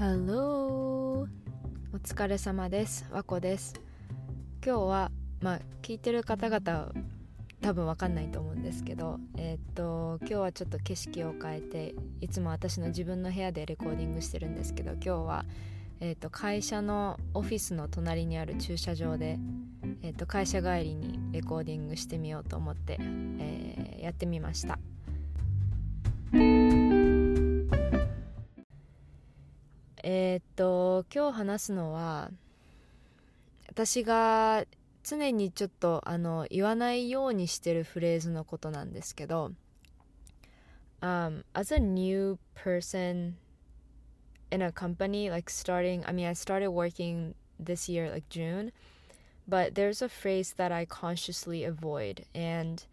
Hello. お疲れ様です。わこです。今日はまあ聞いてる方々多分わかんないと思うんですけどえー、っと今日はちょっと景色を変えていつも私の自分の部屋でレコーディングしてるんですけど今日はえー、と会社のオフィスの隣にある駐車場で、えー、と会社帰りにレコーディングしてみようと思って、え、やってみました。えっと今日話すのは私が常にちょっとあの言わないようにしてるフレーズのことなんですけど、um, As a new person in a company like starting i mean i started working this year like june but there's a phrase that i consciously avoid and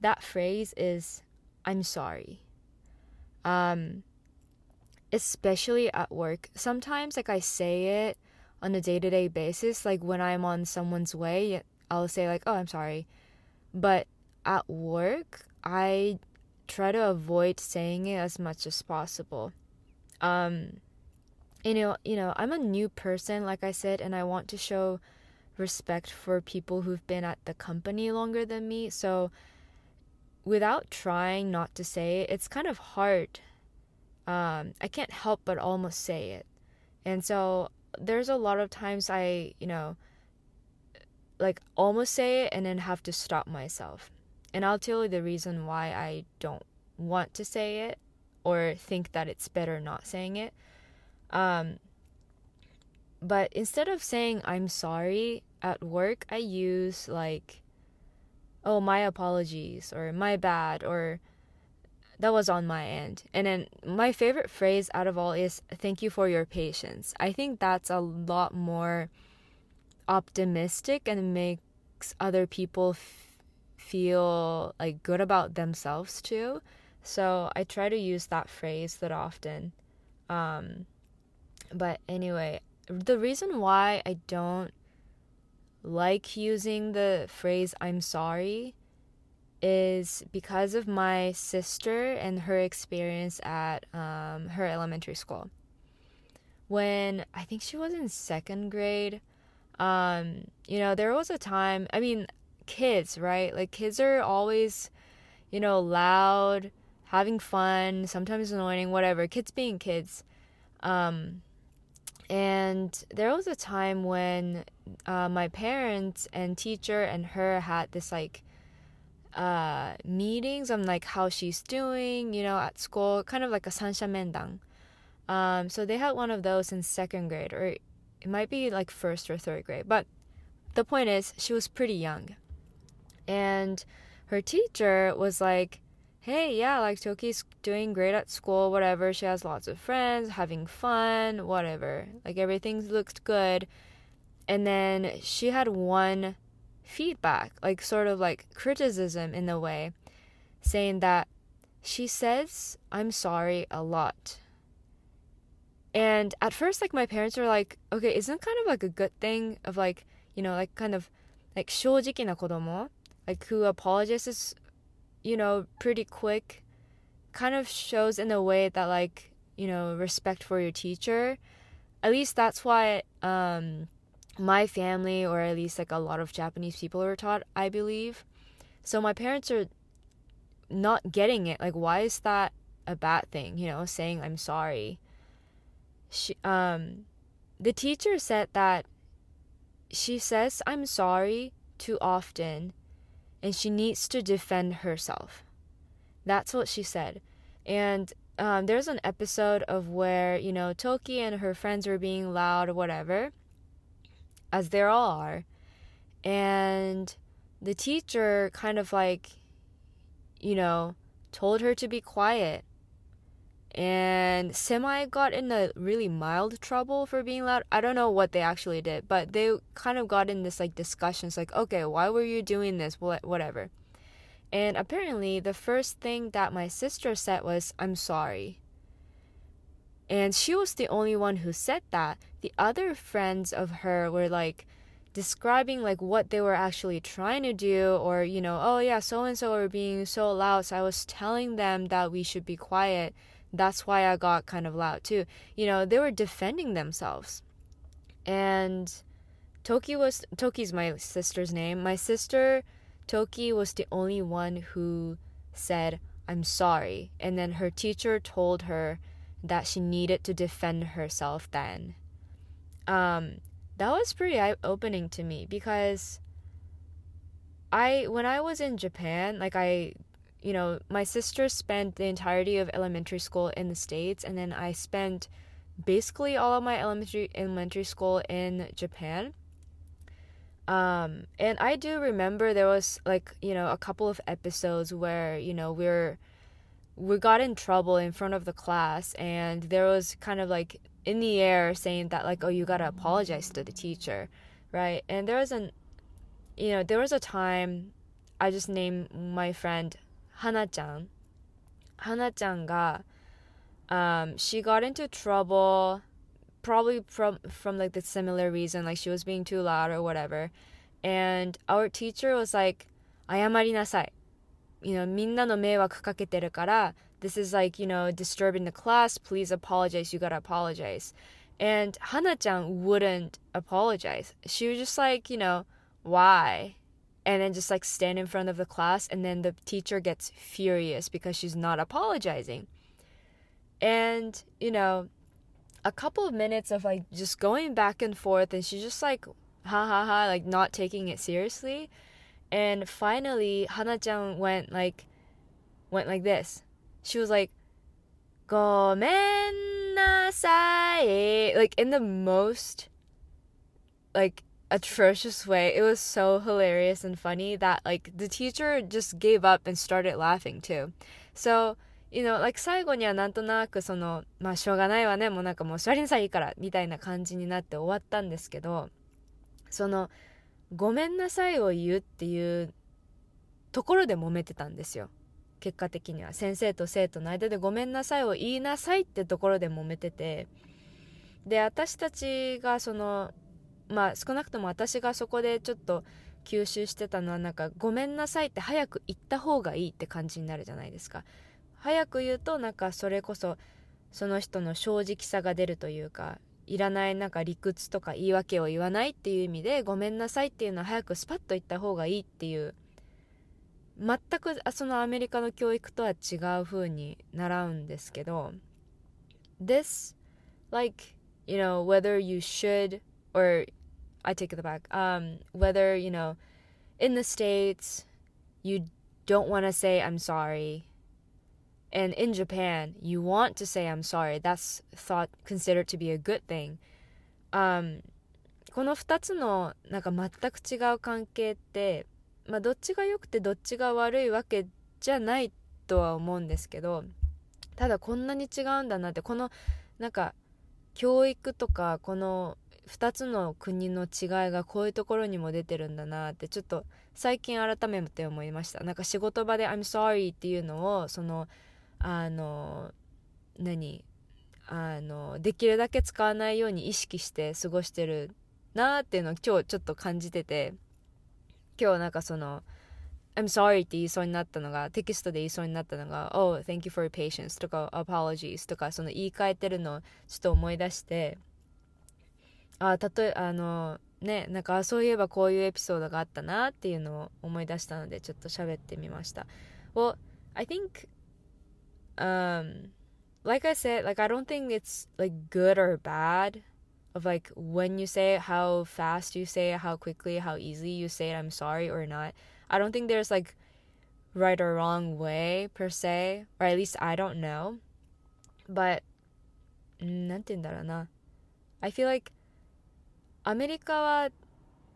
that phrase is i'm sorry um especially at work sometimes like i say it on a day-to-day basis like when i'm on someone's way i'll say like oh i'm sorry but at work i try to avoid saying it as much as possible um you know, you know, I'm a new person, like I said, and I want to show respect for people who've been at the company longer than me. So, without trying not to say it, it's kind of hard. Um, I can't help but almost say it, and so there's a lot of times I, you know, like almost say it and then have to stop myself. And I'll tell you the reason why I don't want to say it or think that it's better not saying it. Um, but instead of saying I'm sorry at work, I use like, oh, my apologies or my bad or that was on my end. And then my favorite phrase out of all is thank you for your patience. I think that's a lot more optimistic and makes other people f- feel like good about themselves too. So I try to use that phrase that often. Um, but anyway, the reason why I don't like using the phrase I'm sorry is because of my sister and her experience at um, her elementary school. When I think she was in second grade, um, you know, there was a time, I mean, kids, right? Like, kids are always, you know, loud, having fun, sometimes annoying, whatever. Kids being kids. Um, and there was a time when uh, my parents and teacher and her had this like uh, meetings on like how she's doing, you know, at school, kind of like a sansha mendan. Um, so they had one of those in second grade, or it might be like first or third grade. But the point is, she was pretty young, and her teacher was like, hey, yeah, like Toki's doing great at school, whatever. She has lots of friends, having fun, whatever. Like everything looks good. And then she had one feedback, like sort of like criticism in a way, saying that she says, I'm sorry a lot. And at first, like my parents were like, okay, isn't kind of like a good thing of like, you know, like kind of like 正直な子供 like who apologizes you know, pretty quick kind of shows in a way that like, you know, respect for your teacher. At least that's why um my family or at least like a lot of Japanese people are taught, I believe. So my parents are not getting it. Like why is that a bad thing, you know, saying I'm sorry. She um the teacher said that she says I'm sorry too often and she needs to defend herself. That's what she said. And um, there's an episode of where, you know, Toki and her friends were being loud or whatever, as they all are. And the teacher kind of like, you know, told her to be quiet and Semi got in a really mild trouble for being loud. I don't know what they actually did, but they kind of got in this like discussions like, okay, why were you doing this? Whatever. And apparently, the first thing that my sister said was, I'm sorry. And she was the only one who said that. The other friends of her were like describing like what they were actually trying to do or you know, oh yeah, so and so were being so loud, so I was telling them that we should be quiet that's why I got kind of loud too. You know, they were defending themselves. And Toki was Toki's my sister's name. My sister Toki was the only one who said, "I'm sorry." And then her teacher told her that she needed to defend herself then. Um that was pretty eye-opening to me because I when I was in Japan, like I you know, my sister spent the entirety of elementary school in the States, and then I spent basically all of my elementary elementary school in Japan. Um, and I do remember there was like you know a couple of episodes where you know we're we got in trouble in front of the class and there was kind of like in the air saying that like oh you got to apologize to the teacher right? And there was an you know there was a time i just named my friend hana-chan. Hana-chan ga um, she got into trouble probably from from like the similar reason like she was being too loud or whatever. And our teacher was like ayamari sai you know みんなの迷惑かけてるから this is like you know disturbing the class please apologize you gotta apologize and Hana-chan wouldn't apologize she was just like you know why and then just like stand in front of the class and then the teacher gets furious because she's not apologizing and you know a couple of minutes of like just going back and forth and she's just like ha ha ha like not taking it seriously and finally hana-chan went like went like this she was like ごめんなさい like in the most like atrocious way. It was so hilarious and funny that like the teacher just gave up and started laughing too. So, you know, like 最後にはなんとなくその、まあしょうがないわね、もうなんかもう座りなさいいいからみたいな感じになって終わったんですけど、その、 ごめんなさいを言うっていうところで揉めてたんですよ。結果的には先生と生徒の間でごめんなさいを言いなさいってところで揉めててで私たちがそのまあ少なくとも私がそこでちょっと吸収してたのはなんか「ごめんなさい」って早く言った方がいいって感じになるじゃないですか早く言うとなんかそれこそその人の正直さが出るというかいらないなんか理屈とか言い訳を言わないっていう意味で「ごめんなさい」っていうのは早くスパッと言った方がいいっていう全くそのアメリカの教育とは違う風に習うんですけど This like you know whether you should or I take it back. Um, whether you know, in the states, you don't want to say I'm sorry, and in Japan, you want to say I'm sorry. That's thought considered to be a good thing. Um, この2つのなんか全く違う関係って、まあ、どっちが良くてどっちが悪いわけじゃないとは思うんですけどただこんなに違うんだなってこのなんか教育とかこの2つの国の違いがこういうところにも出てるんだなってちょっと最近改めて思いましたなんか仕事場で「I'm sorry」っていうのをそのあの何？あのできるだけ使わないように意識して過ごしてるなっていうのを今日ちょっと感じてて。今日なんかその「I'm sorry」って言いそうになったのがテキストで言いそうになったのが「Oh thank you for your patience」とか「apologies」とかその言い換えてるのをちょっと思い出して。あたとえあのねなんかそういえばこういうエピソードがあったなっていうのを思い出したのでちょっと喋ってみました。Well I think um like I said like I don't think it's like good or bad of like when you say it, how fast you say it, how quickly, how easily you say it, I'm sorry or not. I don't think there's like right or wrong way per se, or at least I don't know. But なんて言うんだろうな。I feel like アメリカは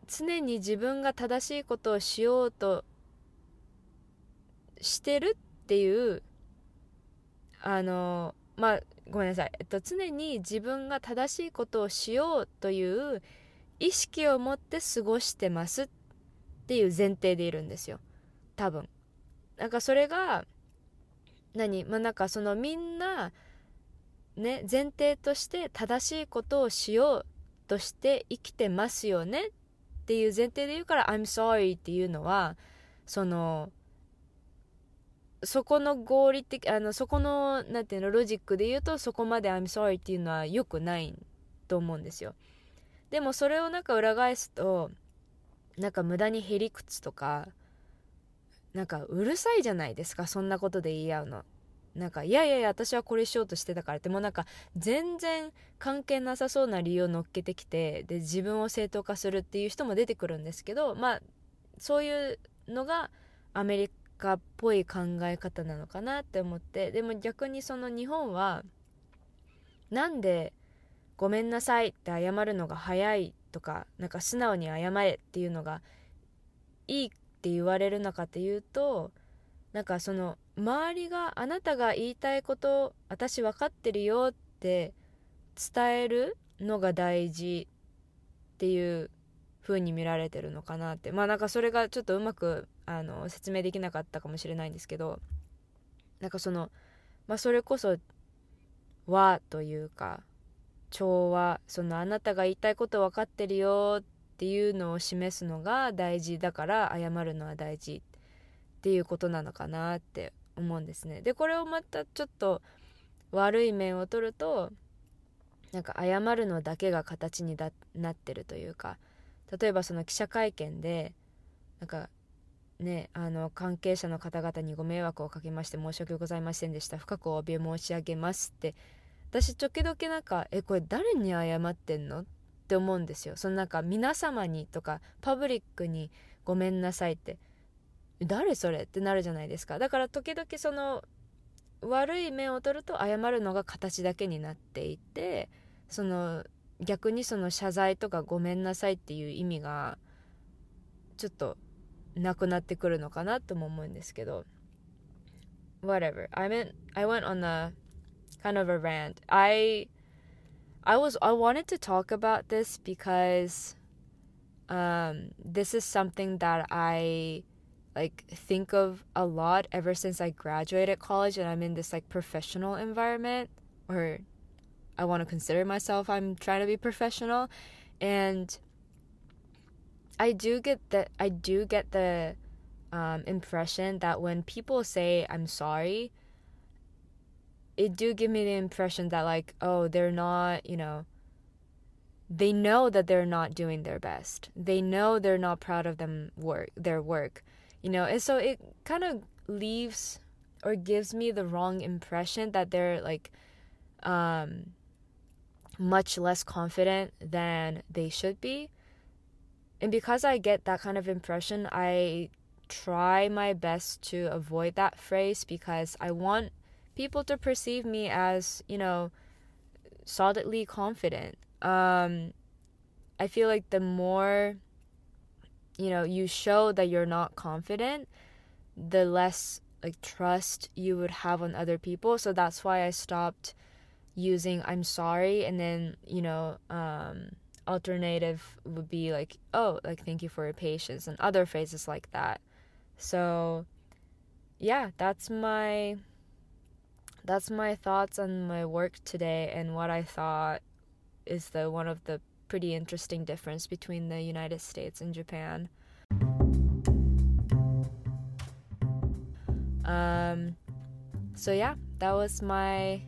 常に自分が正しいことをしようとしてるっていう あのまあごめんなさい、えっと、常に自分が正しいことをしようという意識を持って過ごしてますっていう前提でいるんですよ。多分。なんかそれが何？まあなんかそのみんなね前提として正しいことをしようとして生きてますよねっていう前提で言うから「I'm sorry」っていうのはそのそこの合理的あのそこのなんていうのロジックで言うとそこまで「I'm sorry」っていうのは良くないと思うんですよ。でもそれをなんか裏返すとなんか無駄にへりくつとかなんかうるさいじゃないですかそんなことで言い合うの。なんかいやいやいや私はこれしようとしてたからって。もうなんか全然関係なさそうな理由を乗っけてきてで自分を正当化するっていう人も出てくるんですけどまあそういうのがアメリカっぽい考え方なのかなって思って。でも逆にその日本はなんで「ごめんなさい」って謝るのが早いとかなんか素直に謝れっていうのがいいって言われるのかっていうとなんかその周りがあなたが言いたいこと私分かってるよって伝えるのが大事っていう風に見られてるのかなって。まあなんかそれがちょっとうまくあの説明できなかったかもしれないんですけどなんかそのまあそれこそ和というか調和そのあなたが言いたいこと分かってるよっていうのを示すのが大事だから謝るのは大事っていうことなのかなって思うんですね。でこれをまたちょっと悪い面を取るとなんか謝るのだけが形になってるというか例えばその記者会見でなんかねあの関係者の方々にご迷惑をかけまして申し訳ございませんでした。深くお詫び申し上げますって。私時々なんかえこれ誰に謝ってんの？って思うんですよ。そのなんか皆様にとかパブリックにごめんなさいって。誰それ？ってなるじゃないですか。だから時々その悪い面を取ると謝るのが形だけになっていてその逆にその謝罪とかごめんなさいっていう意味がちょっとなくなってくるのかなとも思うんですけど whatever I meant I went on a kind of a rant I I was I wanted to talk about this because um this is something that I like think of a lot ever since I graduated college and I'm in this like professional environment or I want to consider myself I'm trying to be professional and I do get that I do get the um, impression that when people say I'm sorry it do give me the impression that like oh they're not you know they know that they're not doing their best. They know they're not proud of them work their work you know? And so it kind of leaves or gives me the wrong impression that they're like um much less confident than they should be and because i get that kind of impression i try my best to avoid that phrase because i want people to perceive me as you know solidly confident. Um i feel like the more you know you show that you're not confident the less like trust you would have on other people. So that's why i stopped using i'm sorry and then you know um alternative would be like oh like thank you for your patience and other phrases like that so yeah that's my that's my thoughts on my work today and what i thought is the one of the pretty interesting difference between the United States and Japan. Um, so yeah, that was my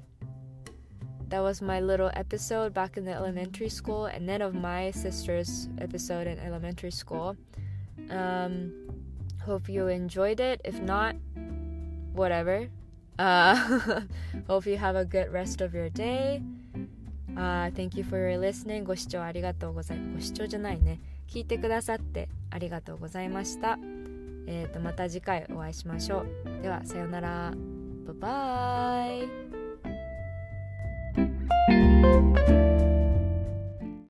that was my little episode back in the elementary school, and then of my sister's episode in elementary school. Um, hope you enjoyed it. If not, whatever. Uh, hope you have a good rest of your day. Uh, thank you for your listening. ご視聴ありがとうございます。ご視聴じゃないね。聞いてくださってありがとうございました。えっ、ー、と、また次回お会いしましょう。では、さようなら。バイバー Música